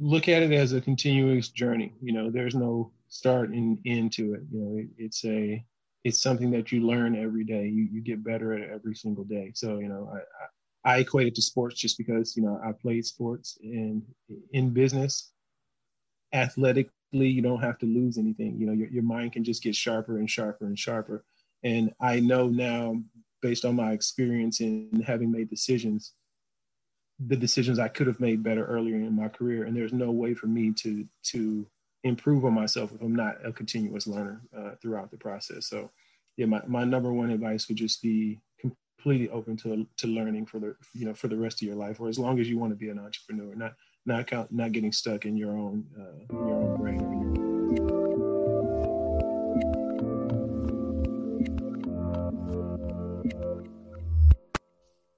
look at it as a continuous journey. You know, there's no start and end to it. You know, it, it's a it's something that you learn every day. You you get better at it every single day. So you know, I, I, I equate it to sports just because you know I played sports and in business, athletically you don't have to lose anything. You know, your your mind can just get sharper and sharper and sharper. And I know now, based on my experience in having made decisions, the decisions I could have made better earlier in my career. And there's no way for me to to improve on myself if I'm not a continuous learner uh, throughout the process. So, yeah, my, my number one advice would just be completely open to to learning for the you know for the rest of your life, or as long as you want to be an entrepreneur, not not count, not getting stuck in your own uh, your own brain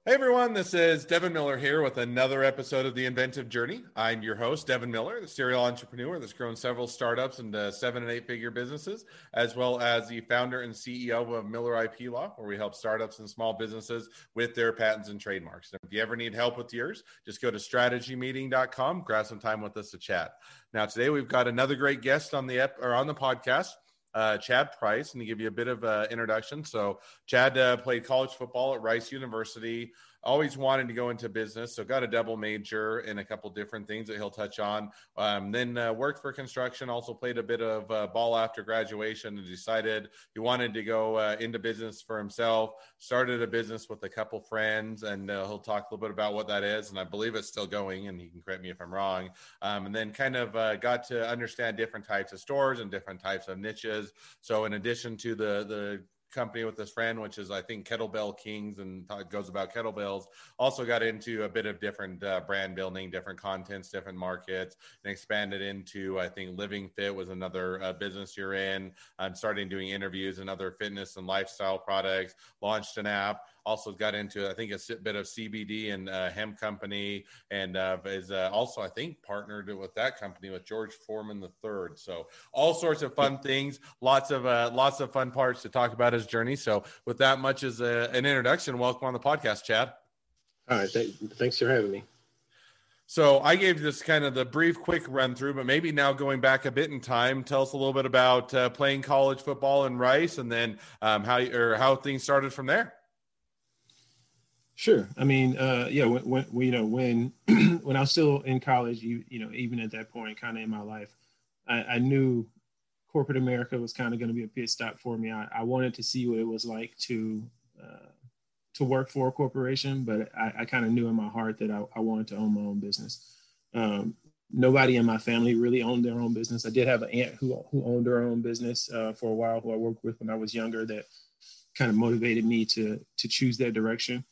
Hey everyone, this is Devin Miller here with another episode of The Inventive Journey. I'm your host, Devin Miller, the serial entrepreneur that's grown several startups into seven and eight figure businesses, as well as the founder and CEO of Miller IP Law, where we help startups and small businesses with their patents and trademarks. And if you ever need help with yours, just go to strategymeeting.com, grab some time with us to chat. Now, today we've got another great guest on the ep- or on the podcast uh, Chad Price and to give you a bit of an introduction. So, Chad uh, played college football at Rice University, always wanted to go into business, so got a double major in a couple different things that he'll touch on. Um, then uh, worked for construction, also played a bit of uh, ball after graduation, and decided he wanted to go uh, into business for himself. Started a business with a couple friends, and uh, he'll talk a little bit about what that is. And I believe it's still going, and he can correct me if I'm wrong. Um, and then kind of uh, got to understand different types of stores and different types of niches. So in addition to the the company with this friend, which is I think Kettlebell Kings, and it goes about kettlebells. Also got into a bit of different uh, brand building, different contents, different markets, and expanded into I think Living Fit was another uh, business you're in. I'm starting doing interviews and other fitness and lifestyle products. Launched an app also got into I think a bit of CBD and uh, hemp company, and uh, is uh, also I think partnered with that company with George Foreman the third. So all sorts of fun things, lots of uh, lots of fun parts to talk about his journey. So with that much as a, an introduction, welcome on the podcast, Chad. All right, th- thanks for having me. So I gave this kind of the brief, quick run through, but maybe now going back a bit in time, tell us a little bit about uh, playing college football in Rice, and then um, how or how things started from there. Sure. I mean, uh, yeah, when, when, you know, when, when I was still in college, you, you know, even at that point, kind of in my life, I, I knew corporate America was kind of going to be a pit stop for me. I, I, wanted to see what it was like to, uh, to work for a corporation, but I, I kind of knew in my heart that I, I, wanted to own my own business. Um, nobody in my family really owned their own business. I did have an aunt who, who owned her own business uh, for a while, who I worked with when I was younger, that kind of motivated me to to choose that direction.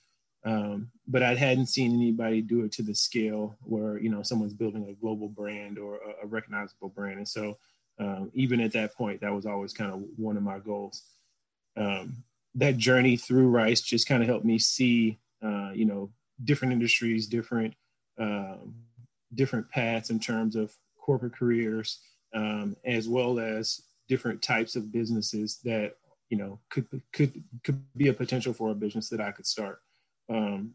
Um, but I hadn't seen anybody do it to the scale where you know someone's building a global brand or a, a recognizable brand. And so um, even at that point, that was always kind of one of my goals. Um, that journey through Rice just kind of helped me see uh, you know different industries, different um, different paths in terms of corporate careers, um, as well as different types of businesses that you know could could could be a potential for a business that I could start. Um,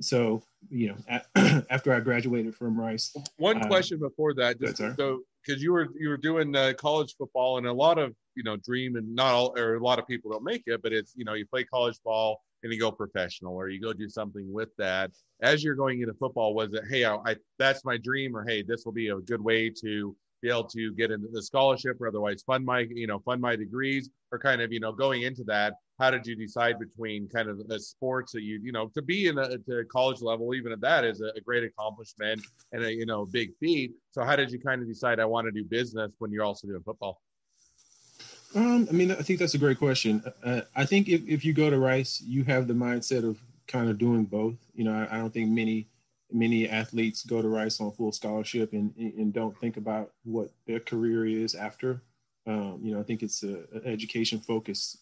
so you know, at, after I graduated from Rice. One uh, question before that, just, so because you were you were doing uh, college football, and a lot of you know dream, and not all or a lot of people don't make it, but it's you know you play college ball and you go professional, or you go do something with that. As you're going into football, was it hey, I, I that's my dream, or hey, this will be a good way to be able to get into the scholarship or otherwise fund my you know fund my degrees or kind of you know going into that how did you decide between kind of the sports that you you know to be in a to college level even at that is a, a great accomplishment and a you know big feat so how did you kind of decide i want to do business when you're also doing football um, I mean, I think that's a great question. Uh, I think if, if you go to Rice, you have the mindset of kind of doing both. You know, I, I don't think many many athletes go to Rice on full scholarship and, and don't think about what their career is after. Um, you know, I think it's an education focused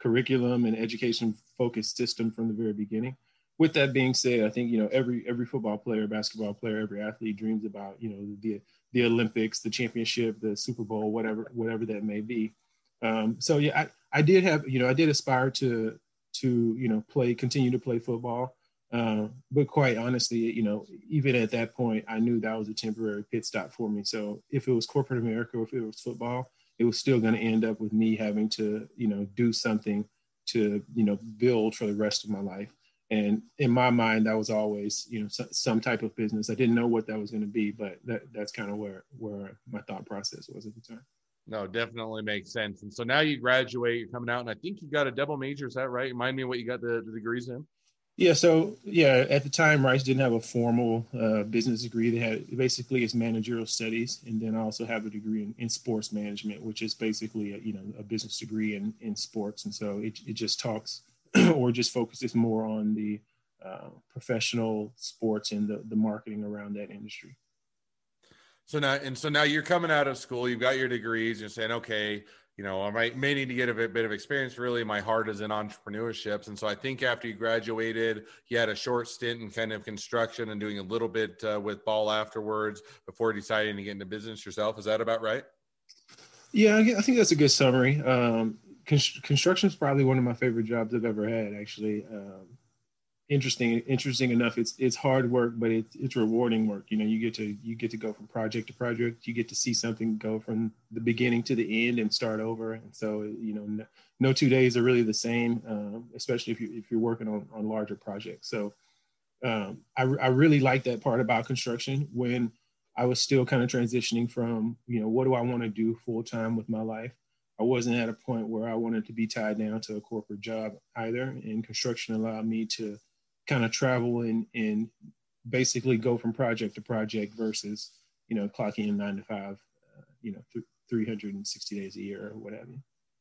curriculum and education focused system from the very beginning. With that being said, I think you know every every football player, basketball player, every athlete dreams about you know the the Olympics, the championship, the Super Bowl, whatever whatever that may be. Um, so yeah, I, I did have you know I did aspire to to you know play continue to play football. Uh, but quite honestly, you know, even at that point, I knew that was a temporary pit stop for me. So if it was corporate America or if it was football, it was still going to end up with me having to, you know, do something to, you know, build for the rest of my life. And in my mind, that was always, you know, some, some type of business. I didn't know what that was going to be, but that, that's kind of where where my thought process was at the time. No, definitely makes sense. And so now you graduate, you're coming out, and I think you got a double major. Is that right? Remind me what you got the, the degrees in. Yeah, so yeah, at the time, Rice didn't have a formal uh, business degree. They had basically it's managerial studies, and then I also have a degree in, in sports management, which is basically a, you know a business degree in in sports. And so it it just talks or just focuses more on the uh, professional sports and the the marketing around that industry. So now, and so now you're coming out of school, you've got your degrees, you're saying, okay, you know, I might may need to get a bit, bit of experience. Really, my heart is in entrepreneurships, and so I think after you graduated, you had a short stint in kind of construction and doing a little bit uh, with ball afterwards before deciding to get into business yourself. Is that about right? Yeah, I think that's a good summary. Um, construction is probably one of my favorite jobs I've ever had. Actually, um, interesting interesting enough it's it's hard work but it's it's rewarding work. You know you get to you get to go from project to project. You get to see something go from the beginning to the end and start over. And so you know no, no two days are really the same um, especially if you if you're working on on larger projects. So um, I, I really like that part about construction when I was still kind of transitioning from you know what do I want to do full time with my life? I wasn't at a point where I wanted to be tied down to a corporate job either. And construction allowed me to kind of travel and and basically go from project to project versus you know clocking in nine to five, uh, you know, th- 360 days a year or whatever.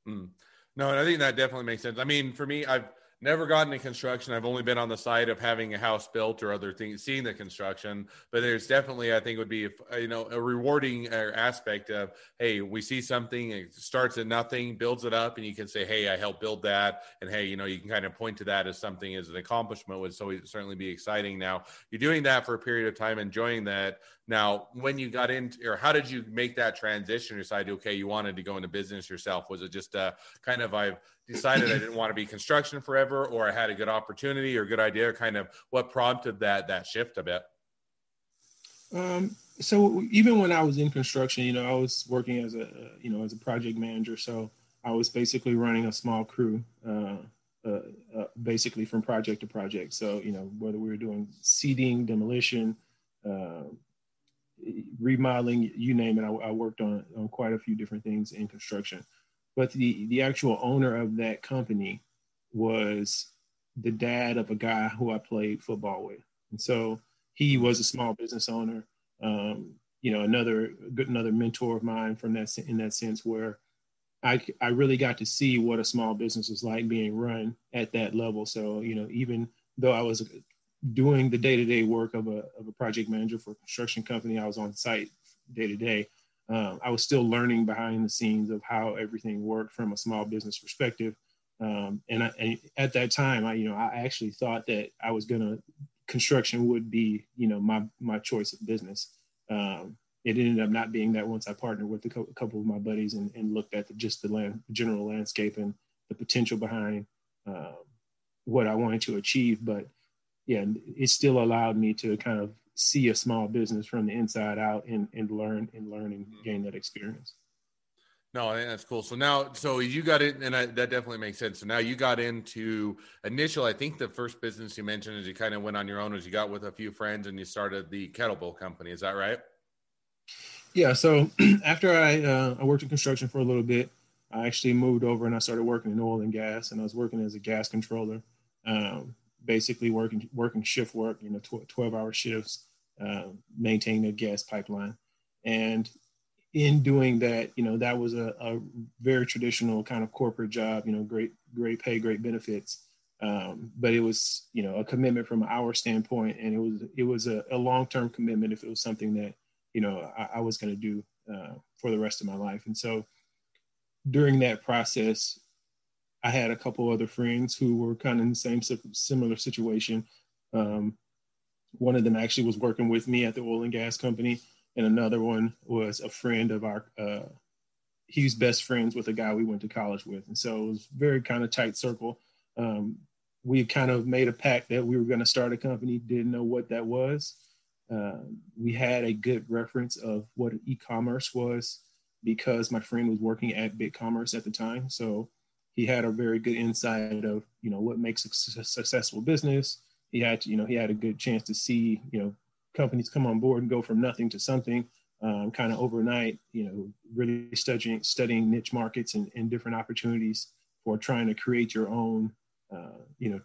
Mm. No, and I think that definitely makes sense. I mean, for me, I've never gotten in construction. I've only been on the side of having a house built or other things, seeing the construction. But there's definitely, I think, would be you know a rewarding uh, aspect of hey, we see something, it starts at nothing, builds it up, and you can say, hey, I helped build that, and hey, you know, you can kind of point to that as something as an accomplishment would so certainly be exciting. Now you're doing that for a period of time, enjoying that. Now, when you got into, or how did you make that transition? Decide, okay, you wanted to go into business yourself. Was it just a kind of I've decided I didn't want to be construction forever, or I had a good opportunity or good idea? Kind of what prompted that that shift a bit? Um, so even when I was in construction, you know, I was working as a you know as a project manager. So I was basically running a small crew, uh, uh, uh, basically from project to project. So you know whether we were doing seeding, demolition, uh, remodeling, you name it. I, I worked on on quite a few different things in construction but the the actual owner of that company was the dad of a guy who I played football with, and so he was a small business owner. Um, you know, another good another mentor of mine from that in that sense where I I really got to see what a small business is like being run at that level. So you know, even though I was doing the day to day work of a of a project manager for a construction company, I was on site day to day um, I was still learning behind the scenes of how everything worked from a small business perspective. Um, and, I, and, at that time, I, you know, I actually thought that I was gonna construction would be, you know, my my choice of business. Um, it ended up not being that once I partnered with a, co- a couple of my buddies and, and looked at the, just the land, general landscape and the potential behind um, what I wanted to achieve. But yeah, it still allowed me to kind of see a small business from the inside out and, and learn and learn and mm-hmm. gain that experience. No, I think that's cool. So now, so you got it, and I, that definitely makes sense. So now you got into initial. I think the first business you mentioned is you kind of went on your own, as you got with a few friends and you started the kettlebell company. Is that right? Yeah. So after I uh, I worked in construction for a little bit, I actually moved over and I started working in oil and gas, and I was working as a gas controller. Um, basically working working shift work, you know, tw- 12 hour shifts, uh, maintaining a gas pipeline. And in doing that, you know, that was a, a, very traditional kind of corporate job, you know, great, great pay, great benefits. Um, but it was, you know, a commitment from our standpoint. And it was, it was a, a long-term commitment if it was something that, you know, I, I was going to do uh, for the rest of my life. And so during that process, I had a couple other friends who were kind of in the same similar situation. Um, one of them actually was working with me at the oil and gas company, and another one was a friend of our. Uh, he was best friends with a guy we went to college with, and so it was very kind of tight circle. Um, we kind of made a pact that we were going to start a company, didn't know what that was. Uh, we had a good reference of what e-commerce was because my friend was working at BigCommerce at the time. So he had a very good insight of, you know, what makes a successful business. He had, to, you know, he had a good chance to see, you know, companies come on board and go from nothing to something um, kind of overnight, you know, really studying, studying niche markets and, and different opportunities for trying to create your own uh, you know,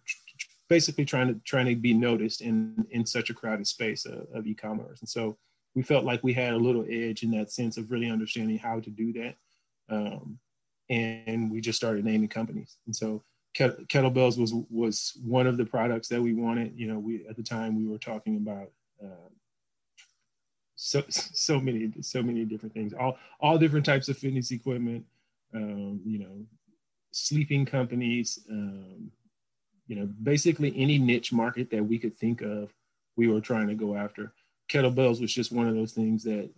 basically trying to trying to be noticed in in such a crowded space of, of e-commerce. And so we felt like we had a little edge in that sense of really understanding how to do that. Um, and we just started naming companies. And so kettlebells was was one of the products that we wanted. You know, we at the time we were talking about uh, so so many so many different things, all all different types of fitness equipment. Um, you know, sleeping companies, um, you know, basically any niche market that we could think of, we were trying to go after. Kettlebells was just one of those things that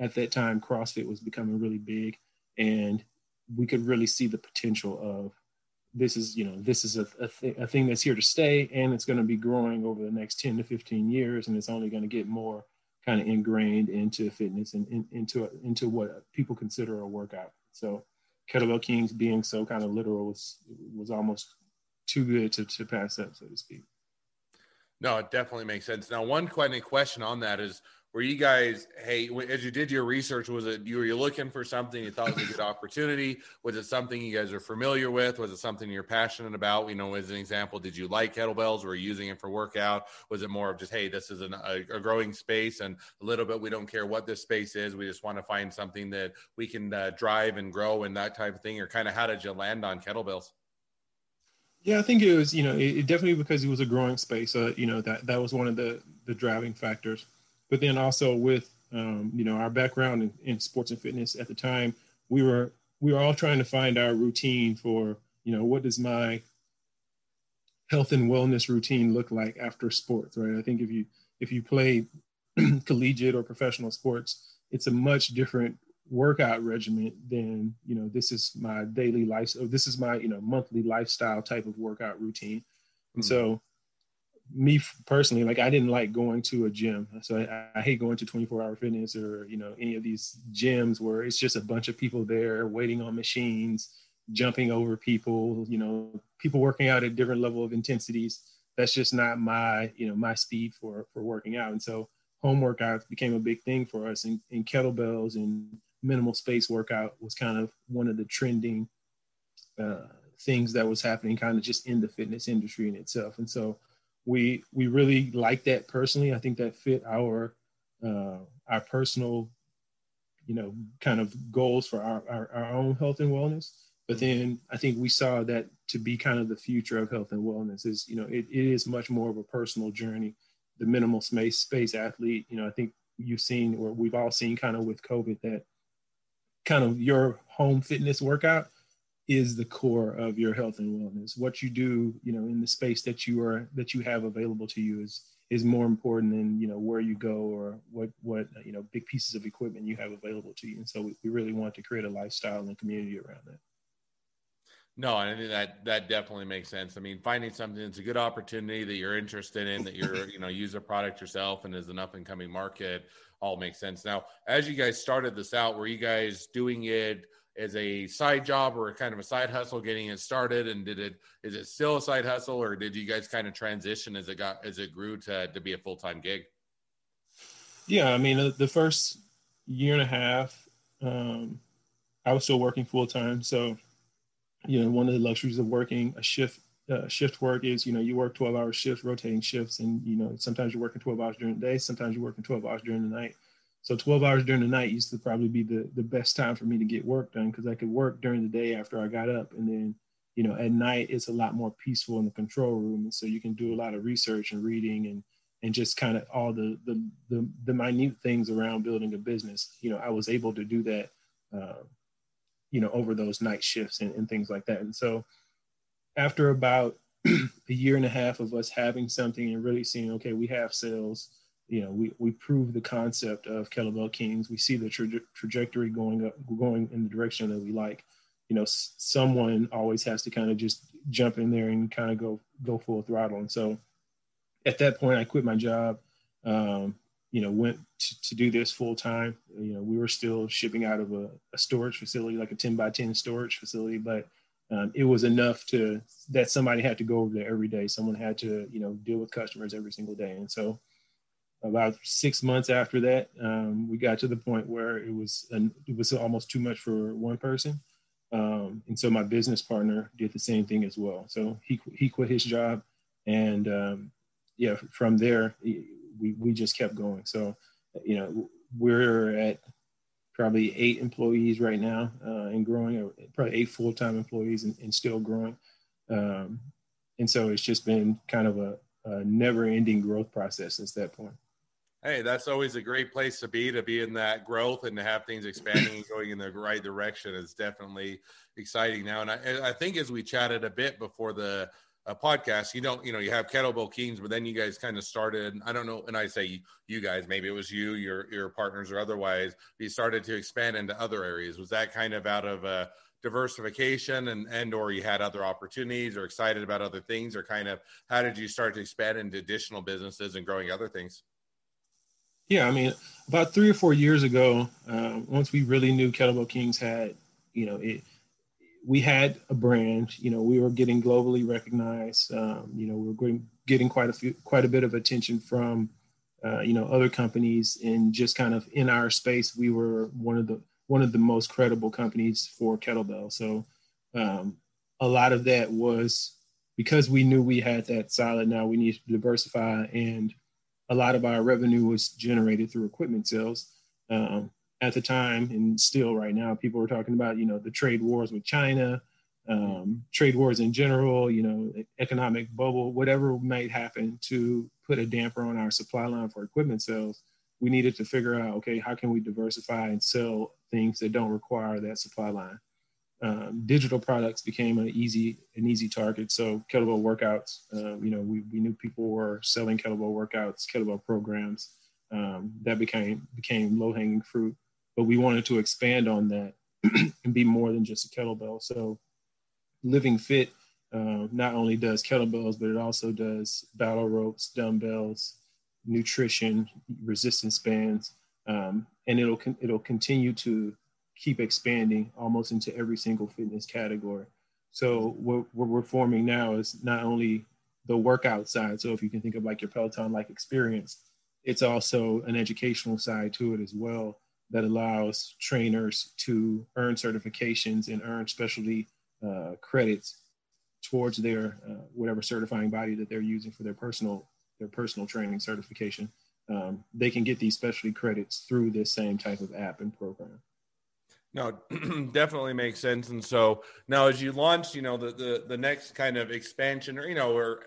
at that time CrossFit was becoming really big and we could really see the potential of this is, you know, this is a, a, th- a thing that's here to stay and it's going to be growing over the next 10 to 15 years and it's only going to get more kind of ingrained into fitness and in, into, into what people consider a workout. So Kettlebell Kings being so kind of literal was was almost too good to, to pass up, so to speak. No, it definitely makes sense. Now, one question on that is were you guys hey as you did your research was it you were you looking for something you thought was a good opportunity? Was it something you guys are familiar with? Was it something you're passionate about? You know as an example did you like kettlebells? Were you using it for workout? Was it more of just hey this is an, a, a, growing space and a little bit we don't care what this space is we just want to find something that we can uh, drive and grow and that type of thing? Or kind of how did you land on kettlebells? Yeah, I think it was, you know, it, it definitely because it was a growing space. Uh, you know, that that was one of the the driving factors but then also with um, you know our background in, in, sports and fitness at the time, we were we were all trying to find our routine for you know what does my health and wellness routine look like after sports, right? I think if you if you play collegiate or professional sports, it's a much different workout regimen than you know this is my daily life this is my you know monthly lifestyle type of workout routine and mm-hmm. so me personally, like I didn't like going to a gym. So I, I, hate going to 24 hour fitness or, you know, any of these gyms where it's just a bunch of people there waiting on machines, jumping over people, you know, people working out at different level of intensities. That's just not my, you know, my speed for, for working out. And so home workouts became a big thing for us and, and kettlebells and minimal space workout was kind of one of the trending uh, things that was happening kind of just in the fitness industry in itself. And so, we we really like that personally. I think that fit our uh, our personal, you know, kind of goals for our, our, our own health and wellness. But then I think we saw that to be kind of the future of health and wellness is, you know, it, it is much more of a personal journey. The minimal space space athlete, you know, I think you've seen or we've all seen kind of with COVID that kind of your home fitness workout is the core of your health and wellness. What you do, you know, in the space that you are that you have available to you is is more important than you know where you go or what what you know big pieces of equipment you have available to you. And so we, we really want to create a lifestyle and community around that. No, I think that that definitely makes sense. I mean, finding something that's a good opportunity that you're interested in, that you're you know use a product yourself, and is an up and coming market, all makes sense. Now, as you guys started this out, were you guys doing it? As a side job or kind of a side hustle getting it started? And did it is it still a side hustle or did you guys kind of transition as it got as it grew to, to be a full-time gig? Yeah i mean the first year and a half um, i was still working full-time. So you know one of the luxuries of working a shift uh, shift work is you know you work 12 hour shifts rotating shifts and you know sometimes you're working 12 hours during the day sometimes you're working 12 hours during the night so 12 hours during the night used to probably be the, the best time for me to get work done because I could work during the day after I got up. And then, you know, at night it's a lot more peaceful in the control room. And so you can do a lot of research and reading and and just kind of all the, the the the minute things around building a business. You know, I was able to do that uh, you know, over those night shifts and, and things like that. And so after about a year and a half of us having something and really seeing, okay, we have sales you know, we, we prove the concept of Kettlebell Kings. We see the tra- trajectory going up, going in the direction that we like. you know, s- someone always has to kind of just jump in there and kind of go go full throttle. And so at that point, I quit my job. Um, you know, went to, to do this full time. You know, we were still shipping out of a, a, storage facility, like a 10 by 10 storage facility, but um, it was enough to that somebody had to go over there every day. Someone had to, you know, deal with customers every single day. And so about six months after that, um, we got to the point where it was an, it was almost too much for one person. Um, and so my business partner did the same thing as well. So he he quit his job, and um, yeah, from there we we just kept going. So you know we're at probably eight employees right now uh, and growing, probably eight full time employees and, and, still growing. Um, and so it's just been kind of a, a never ending growth process since that point. Hey, that's always a great place to be, to be in that growth and to have things expanding and going in the right direction is definitely exciting now. And I, I think as we chatted a bit before the uh, podcast, you don't, you know, you have Kettlebell Kings, but then you guys kind of started, I don't know, and I say you guys, maybe it was you, your, your partners or otherwise, you started to expand into other areas. Was that kind of out of a diversification and, and, or you had other opportunities or excited about other things or kind of, how did you start to expand into additional businesses and growing other things? Yeah, I mean, about three or four years ago, uh, once we really knew Kettlebell Kings had, you know, it, we had a brand. You know, we were getting globally recognized. Um, you know, we were getting, getting quite a few, quite a bit of attention from, uh, you know, other companies, and just kind of in our space, we were one of the one of the most credible companies for kettlebell. So, um, a lot of that was because we knew we had that solid. Now we need to diversify and a lot of our revenue was generated through equipment sales. Um, at the time, and still right now, people were talking about, you know, the trade wars with China, um, trade wars in general, you know, economic bubble, whatever might happen to put a damper on our supply line for equipment sales. We needed to figure out, okay, how can we diversify and sell things that don't require that supply line? Um, digital products became an easy an easy target. So kettlebell workouts, uh, you know, we, we knew people were selling kettlebell workouts, kettlebell programs. Um, that became became low hanging fruit, but we wanted to expand on that and be more than just a kettlebell. So Living Fit uh, not only does kettlebells, but it also does battle ropes, dumbbells, nutrition, resistance bands, um, and it'll it'll continue to keep expanding almost into every single fitness category. So what, what we're forming now is not only the workout side. So if you can think of like your Peloton like experience, it's also an educational side to it as well that allows trainers to earn certifications and earn specialty uh, credits towards their uh, whatever certifying body that they're using for their personal their personal training certification. Um, they can get these specialty credits through this same type of app and program. No, definitely makes sense. And so now, as you launch, you know the the the next kind of expansion, or you know, or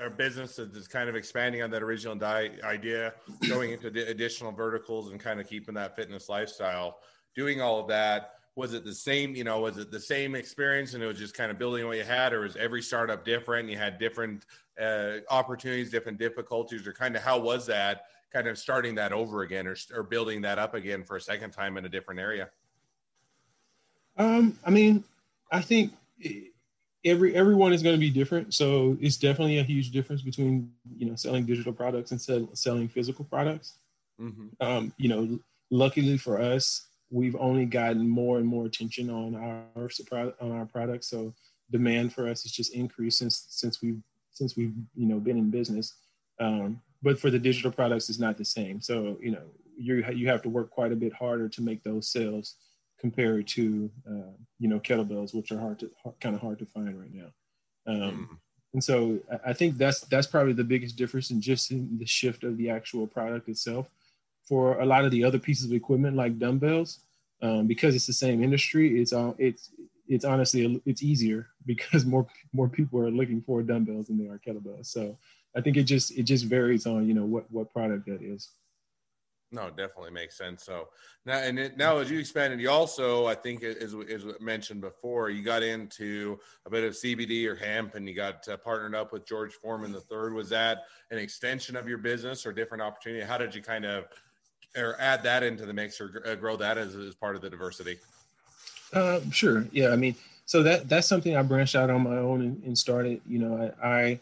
our business is kind of expanding on that original di- idea, going into additional verticals and kind of keeping that fitness lifestyle. Doing all of that, was it the same? You know, was it the same experience, and it was just kind of building what you had, or was every startup different? You had different uh, opportunities, different difficulties, or kind of how was that? Kind of starting that over again, or, or building that up again for a second time in a different area. Um, I mean, I think every everyone is going to be different. So it's definitely a huge difference between you know selling digital products and sell, selling physical products. Mm-hmm. Um, you know, luckily for us, we've only gotten more and more attention on our on our products. So demand for us has just increased since since we've since we've you know been in business. Um, but for the digital products, it's not the same. So you know you you have to work quite a bit harder to make those sales compared to uh, you know kettlebells, which are hard to kind of hard to find right now. Um, mm. And so I think that's that's probably the biggest difference in just in the shift of the actual product itself. For a lot of the other pieces of equipment like dumbbells, um, because it's the same industry, it's all it's it's honestly it's easier because more more people are looking for dumbbells than they are kettlebells. So I think it just it just varies on you know what what product that is. No, definitely makes sense. So now, and it, now as you expanded, you also, I think, as, as mentioned before, you got into a bit of CBD or hemp, and you got uh, partnered up with George Foreman the third. Was that an extension of your business or different opportunity? How did you kind of or add that into the mix or uh, grow that as, as part of the diversity? Uh, sure. Yeah. I mean, so that that's something I branched out on my own and, and started. You know, I, I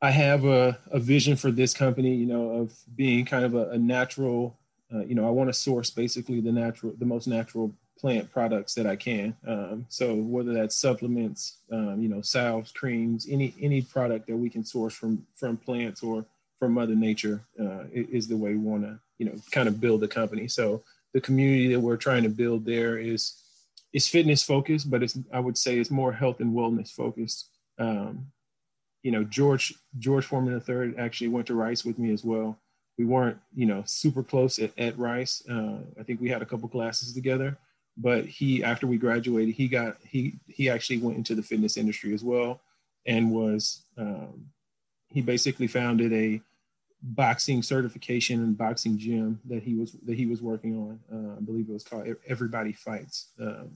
I have a, a vision for this company. You know, of being kind of a, a natural. Uh, you know, I want to source basically the natural, the most natural plant products that I can. Um, so whether that's supplements, um, you know, salves, creams, any any product that we can source from from plants or from Mother Nature uh, is the way we want to, you know, kind of build the company. So the community that we're trying to build there is is fitness focused, but it's I would say it's more health and wellness focused. Um, you know, George George Foreman III actually went to Rice with me as well. We weren't, you know, super close at, at Rice. Uh, I think we had a couple classes together, but he after we graduated, he got he he actually went into the fitness industry as well, and was um, he basically founded a boxing certification and boxing gym that he was that he was working on. Uh, I believe it was called Everybody Fights, um,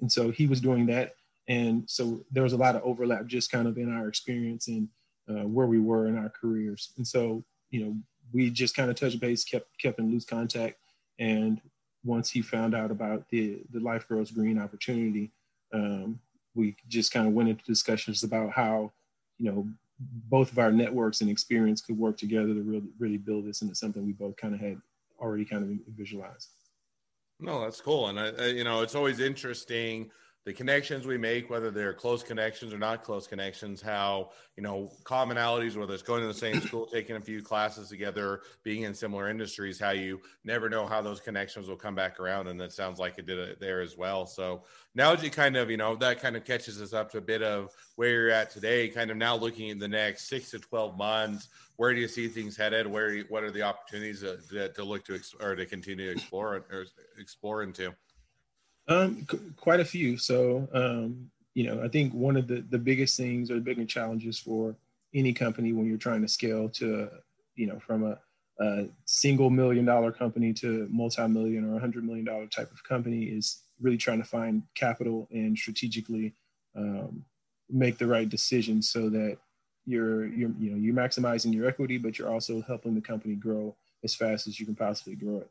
and so he was doing that. And so there was a lot of overlap, just kind of in our experience and uh, where we were in our careers. And so you know, we just kind of touched base, kept kept in loose contact, and once he found out about the the Life Grows Green opportunity, um, we just kind of went into discussions about how you know both of our networks and experience could work together to really really build this into something we both kind of had already kind of visualized. No, that's cool, and I, I, you know it's always interesting the connections we make, whether they're close connections or not close connections, how, you know, commonalities, whether it's going to the same school, taking a few classes together, being in similar industries, how you never know how those connections will come back around. And that sounds like it did it there as well. So now you kind of, you know, that kind of catches us up to a bit of where you're at today, kind of now looking at the next six to 12 months, where do you see things headed? Where, what are the opportunities to, to look to, or to continue to explore or explore into? Um, c- quite a few. So, um, you know, I think one of the, the biggest things or the biggest challenges for any company when you're trying to scale to, you know, from a, a single million dollar company to multi-million or a hundred million dollar type of company is really trying to find capital and strategically um, make the right decisions so that you're, you're, you know, you're maximizing your equity, but you're also helping the company grow as fast as you can possibly grow it.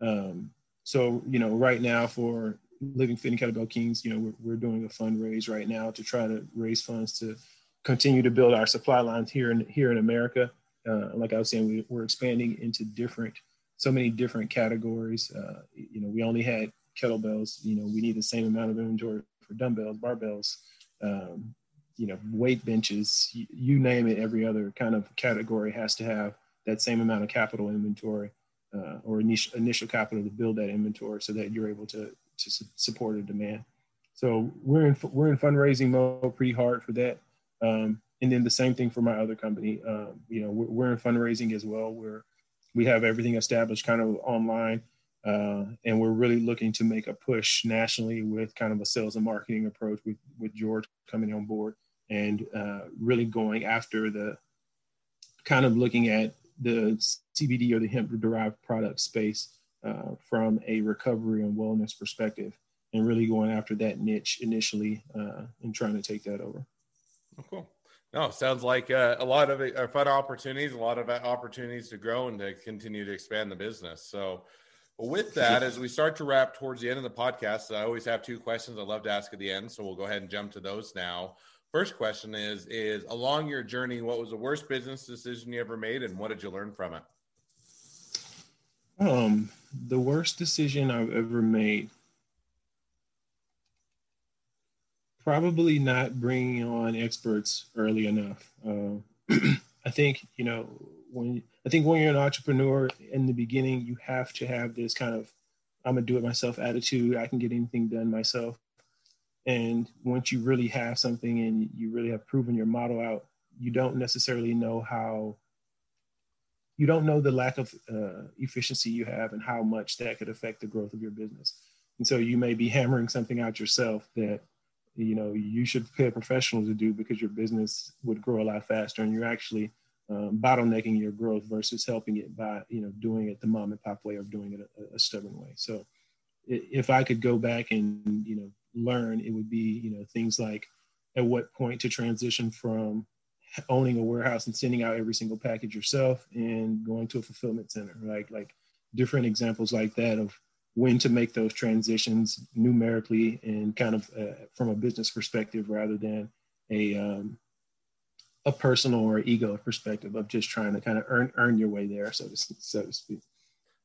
Um, so, you know, right now for Living Fit and Kettlebell Kings, you know, we're, we're doing a fundraise right now to try to raise funds to continue to build our supply lines here in here in America. Uh, like I was saying, we, we're expanding into different, so many different categories. Uh, you know, we only had kettlebells. You know, we need the same amount of inventory for dumbbells, barbells, um, you know, weight benches. You, you, name it. Every other kind of category has to have that same amount of capital inventory uh, or initial, initial capital to build that inventory, so that you're able to to su- support a demand. So we're in we're in fundraising mode pretty hard for that. Um, and then the same thing for my other company. Um, you know, we're, we're, in fundraising as well. Where we have everything established kind of online, uh, and we're really looking to make a push nationally with kind of a sales and marketing approach with with George coming on board and uh, really going after the kind of looking at the CBD or the hemp derived product space uh, from a recovery and wellness perspective and really going after that niche initially uh, and trying to take that over. Oh, cool. No, sounds like uh, a lot of uh, fun opportunities, a lot of opportunities to grow and to continue to expand the business. So, with that, as we start to wrap towards the end of the podcast, I always have two questions I love to ask at the end. So we'll go ahead and jump to those now. First question is: Is along your journey, what was the worst business decision you ever made, and what did you learn from it? Um, the worst decision I've ever made. Probably not bringing on experts early enough. Uh, I think you know when I think when you're an entrepreneur in the beginning, you have to have this kind of I'm gonna do it myself attitude. I can get anything done myself. And once you really have something and you really have proven your model out, you don't necessarily know how you don't know the lack of uh, efficiency you have and how much that could affect the growth of your business. And so you may be hammering something out yourself that you know you should pay a professional to do because your business would grow a lot faster and you're actually um, bottlenecking your growth versus helping it by you know doing it the mom and pop way or doing it a, a stubborn way. So if I could go back and you know learn, it would be you know things like at what point to transition from owning a warehouse and sending out every single package yourself and going to a fulfillment center like like different examples like that of when to make those transitions numerically and kind of uh, from a business perspective rather than a um, a personal or ego perspective of just trying to kind of earn earn your way there, so to so to speak.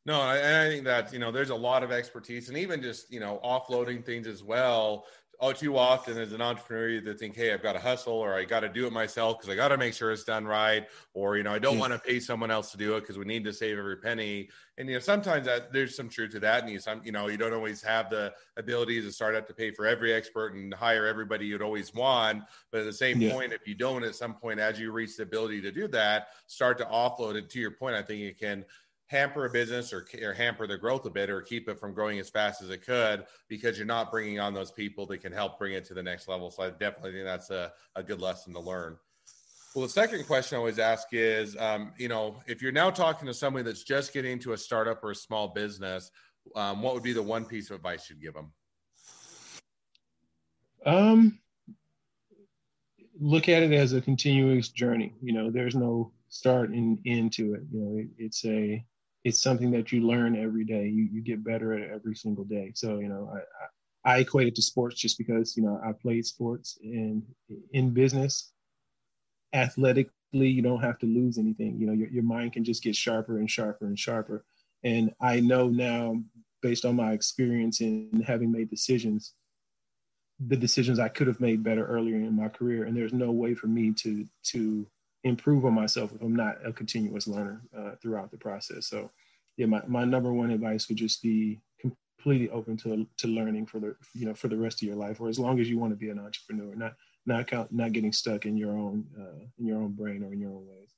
No, and I think that you know there's a lot of expertise, and even just you know offloading things as well oh, too often as an entrepreneur, you either think, hey, I've got to hustle or I got to do it myself because I got to make sure it's done right. Or, you know, I don't want to pay someone else to do it because we need to save every penny. And, you know, sometimes that there's some truth to that. And you, some, you know, you don't always have the ability as a startup to pay for every expert and hire everybody you'd always want. But at the same yeah. point, if you don't at some point, as you reach the ability to do that, start to offload it to your point, I think it can hamper a business or, or, hamper the growth a bit or keep it from growing as fast as it could because you're not bringing on those people that can help bring it to the next level. So I definitely think that's a, a good lesson to learn. Well, the second question I always ask is, um, you know, if you're now talking to somebody that's just getting into a startup or a small business, um, what would be the one piece of advice you'd give them? Um, look at it as a continuous journey. You know, there's no start and end to it. You know, it, it's a it's something that you learn every day. You you get better at every single day. So you know, I, I, I equate it to sports just because you know I played sports and in business, athletically you don't have to lose anything. You know, your your mind can just get sharper and sharper and sharper. And I know now, based on my experience in having made decisions, the decisions I could have made better earlier in my career. And there's no way for me to to improve on myself if I'm not a continuous learner uh, throughout the process. So, yeah, my, my number one advice would just be completely open to to learning for the you know for the rest of your life, or as long as you want to be an entrepreneur, not not count, not getting stuck in your own uh, in your own brain or in your own ways.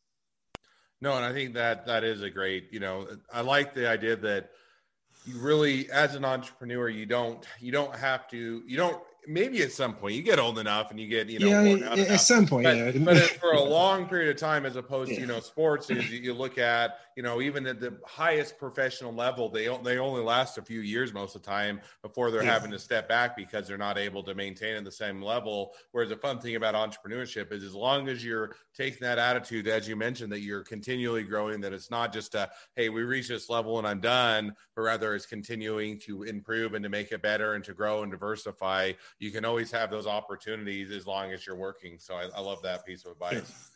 No, and I think that that is a great. You know, I like the idea that you really, as an entrepreneur, you don't you don't have to you don't maybe at some point you get old enough and you get you know yeah, at enough. some point but, yeah. but for a long period of time as opposed yeah. to you know sports is you look at you know even at the highest professional level they they only last a few years most of the time before they're yeah. having to step back because they're not able to maintain at the same level whereas the fun thing about entrepreneurship is as long as you're taking that attitude as you mentioned that you're continually growing that it's not just a hey we reached this level and i'm done but rather it's continuing to improve and to make it better and to grow and diversify you can always have those opportunities as long as you're working. So I, I love that piece of advice.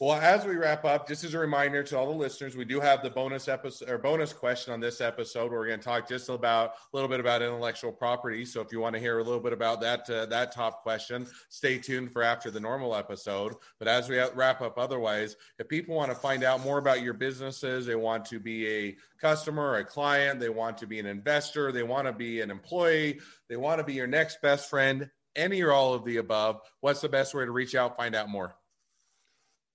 Well, as we wrap up, just as a reminder to all the listeners, we do have the bonus episode or bonus question on this episode. Where we're going to talk just about a little bit about intellectual property. So if you want to hear a little bit about that uh, that top question, stay tuned for after the normal episode. But as we wrap up, otherwise, if people want to find out more about your businesses, they want to be a customer, a client, they want to be an investor, they want to be an employee, they want to be your next best friend, any or all of the above. What's the best way to reach out, find out more?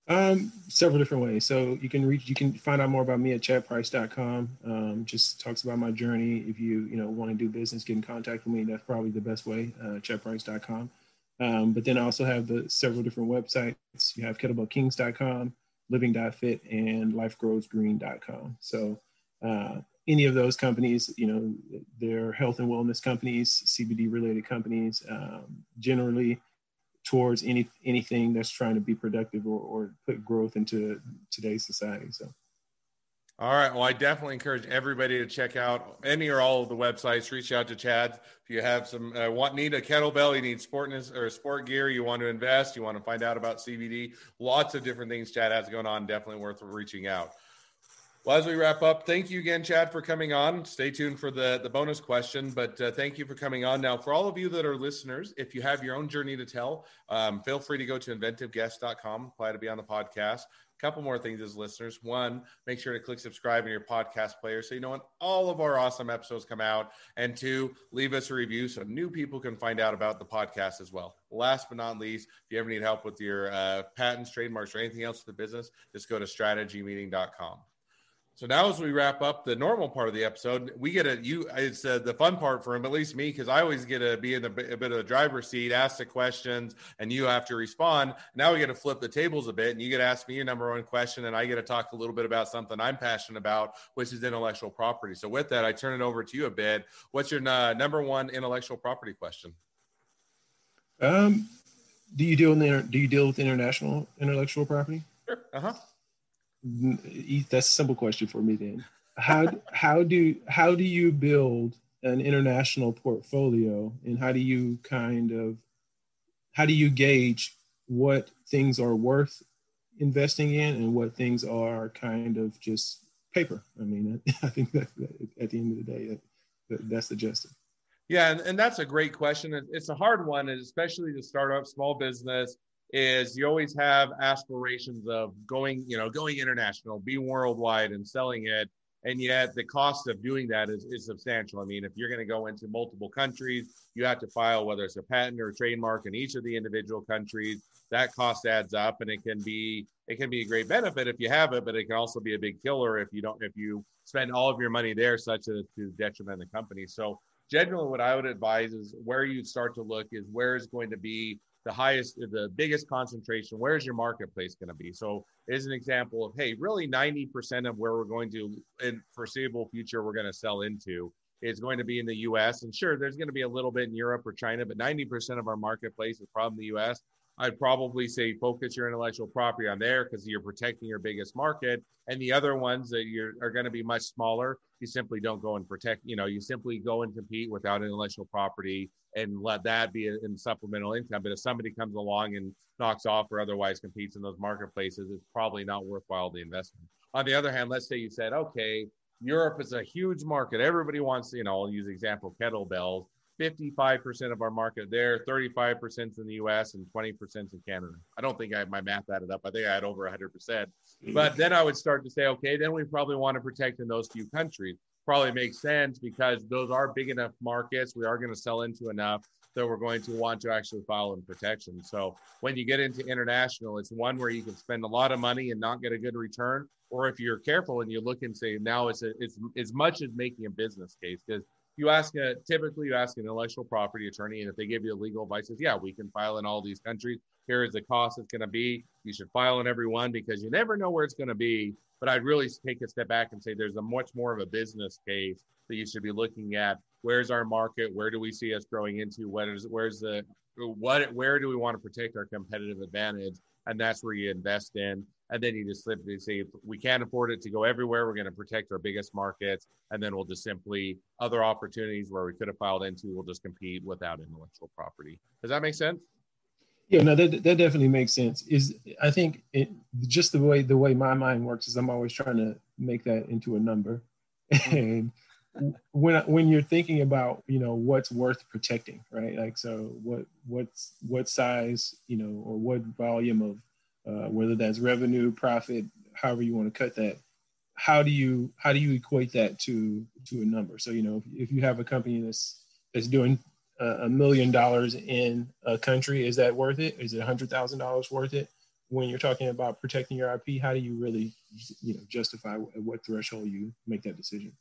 Um, several different ways. So you can reach, you can find out more about me at chadprice.com. Um, just talks about my journey. If you, you know, want to do business, get in contact with me. That's probably the best way, uh. Um, but then I also have the several different websites. You have kettlebellkings.com, living.fit, and lifegrowsgreen.com. So, uh, any of those companies, you know, they're health and wellness companies, CBD related companies. Um, generally, towards any anything that's trying to be productive or, or put growth into today's society. So. All right. Well, I definitely encourage everybody to check out any or all of the websites. Reach out to Chad if you have some uh, want need a kettlebell, you need sportness or sport gear, you want to invest, you want to find out about CBD. Lots of different things Chad has going on. Definitely worth reaching out. Well, as we wrap up, thank you again, Chad, for coming on. Stay tuned for the, the bonus question, but uh, thank you for coming on. Now, for all of you that are listeners, if you have your own journey to tell, um, feel free to go to inventiveguest.com, apply to be on the podcast. A couple more things as listeners. One, make sure to click subscribe in your podcast player so you know when all of our awesome episodes come out. And two, leave us a review so new people can find out about the podcast as well. Last but not least, if you ever need help with your uh, patents, trademarks, or anything else with the business, just go to strategymeeting.com. So now, as we wrap up the normal part of the episode, we get a you. It's uh, the fun part for him, at least me, because I always get to be in a, a, bit of the driver's seat, ask the questions, and you have to respond. Now we get to flip the tables a bit, and you get to ask me your number one question, and I get to talk a little bit about something I'm passionate about, which is intellectual property. So with that, I turn it over to you a bit. What's your uh, number one intellectual property question? Um, do you deal with do you deal with international intellectual property? Sure. Uh huh that's a simple question for me then. how how do how do you build an international portfolio and how do you kind of how do you gauge what things are worth investing in and what things are kind of just paper? I mean i think that, at the end of the day that, that's the justice yeah and, and that's a great question. It's a hard one especially to start up small business is you always have aspirations of going you know going international be worldwide and selling it and yet the cost of doing that is, is substantial. I mean, if you're going to go into multiple countries, you have to file whether it's a patent or a trademark in each of the individual countries. That cost adds up, and it can be it can be a great benefit if you have it, but it can also be a big killer if you don't if you spend all of your money there, such as to detriment the company. So generally, what I would advise is where you start to look is where is going to be the highest, the biggest concentration, where's your marketplace going to be? So, as an example of, hey, really 90% of where we're going to, in foreseeable future, we're going to sell into is going to be in the US. And sure, there's going to be a little bit in Europe or China, but 90% of our marketplace is probably the US. I'd probably say focus your intellectual property on there because you're protecting your biggest market. And the other ones that you're, are going to be much smaller, you simply don't go and protect, you know, you simply go and compete without intellectual property and let that be in supplemental income. But if somebody comes along and knocks off or otherwise competes in those marketplaces, it's probably not worthwhile the investment. On the other hand, let's say you said, okay, Europe is a huge market. Everybody wants, you know, I'll use example kettlebells. 55% of our market there, 35% in the US, and 20% in Canada. I don't think I my math added up. I think I had over 100%. But then I would start to say, okay, then we probably want to protect in those few countries. Probably makes sense because those are big enough markets. We are going to sell into enough that we're going to want to actually file in protection. So when you get into international, it's one where you can spend a lot of money and not get a good return. Or if you're careful and you look and say, now it's a, it's as much as making a business case because you ask a typically you ask an intellectual property attorney, and if they give you legal advice, says, yeah, we can file in all these countries. Here is the cost it's going to be. You should file in every one because you never know where it's going to be. But I'd really take a step back and say there's a much more of a business case that you should be looking at. Where's our market? Where do we see us growing into? What is where's the what where do we want to protect our competitive advantage? And that's where you invest in and then you just simply say we can't afford it to go everywhere. We're going to protect our biggest markets and then we'll just simply other opportunities where we could have filed into we'll just compete without intellectual property. Does that make sense? Yeah no that, that definitely makes sense. Is i think it, just the way the way my mind works is i'm always trying to make that into a number. Mm-hmm. and when when you're thinking about you know what's worth protecting right? Like so what what's what size you know or what volume of uh, whether that's revenue, profit, however you want to cut that. How do you how do you equate that to to a number? So you know if, you have a company that's that's doing a million dollars in a country, is that worth it? Is it a hundred thousand dollars worth it? When you're talking about protecting your IP, how do you really you know justify at what threshold you make that decision?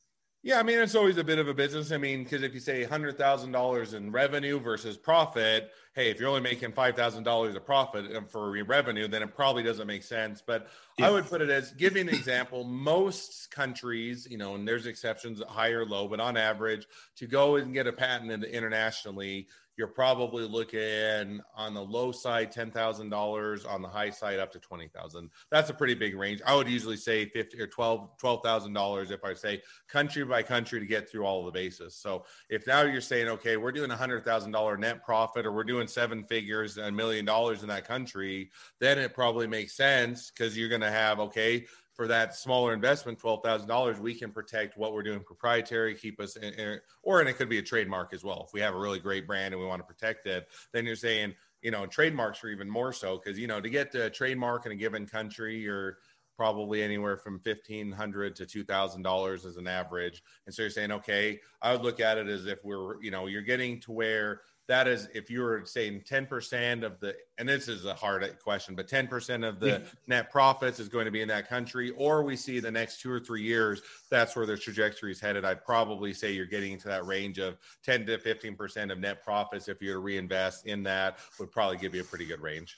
Yeah, I mean it's always a bit of a business. I mean, because if you say hundred thousand dollars in revenue versus profit, hey, if you're only making five thousand dollars of profit um, for revenue, then it probably doesn't make sense. But yeah. I would put it as giving an example. Most countries, you know, and there's exceptions, high or low, but on average, to go and get a patent internationally, you're probably looking on the low side ten thousand dollars, on the high side up to twenty thousand. That's a pretty big range. I would usually say fifty or twelve twelve thousand dollars if I say country by country to get through all the bases. So if now you're saying, okay, we're doing a hundred thousand dollar net profit, or we're doing seven figures, a million dollars in that country, then it probably makes sense because you're going to have okay for that smaller investment, twelve thousand dollars, we can protect what we're doing proprietary, keep us, in, in, or and it could be a trademark as well. If we have a really great brand and we want to protect it, then you're saying, you know, trademarks are even more so because you know to get a trademark in a given country, you're probably anywhere from fifteen hundred to two thousand dollars as an average. And so you're saying, okay, I would look at it as if we're, you know, you're getting to where that is if you were saying 10% of the and this is a hard question but 10% of the net profits is going to be in that country or we see the next two or three years that's where the trajectory is headed. I'd probably say you're getting into that range of 10 to 15% of net profits if you were to reinvest in that would probably give you a pretty good range.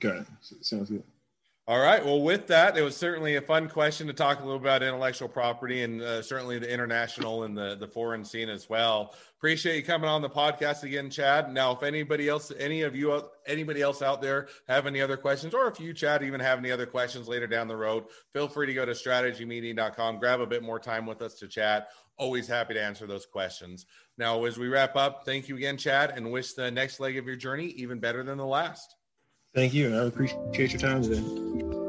Good sounds good All right. Well, with that, it was certainly a fun question to talk a little about intellectual property and uh, certainly the international and the, the foreign scene as well. Appreciate you coming on the podcast again, Chad. Now, if anybody else, any of you, anybody else out there have any other questions, or if you, Chad, even have any other questions later down the road, feel free to go to strategymeeting.com, grab a bit more time with us to chat. Always happy to answer those questions. Now, as we wrap up, thank you again, Chad, and wish the next leg of your journey even better than the last. Thank you. I appreciate your time today.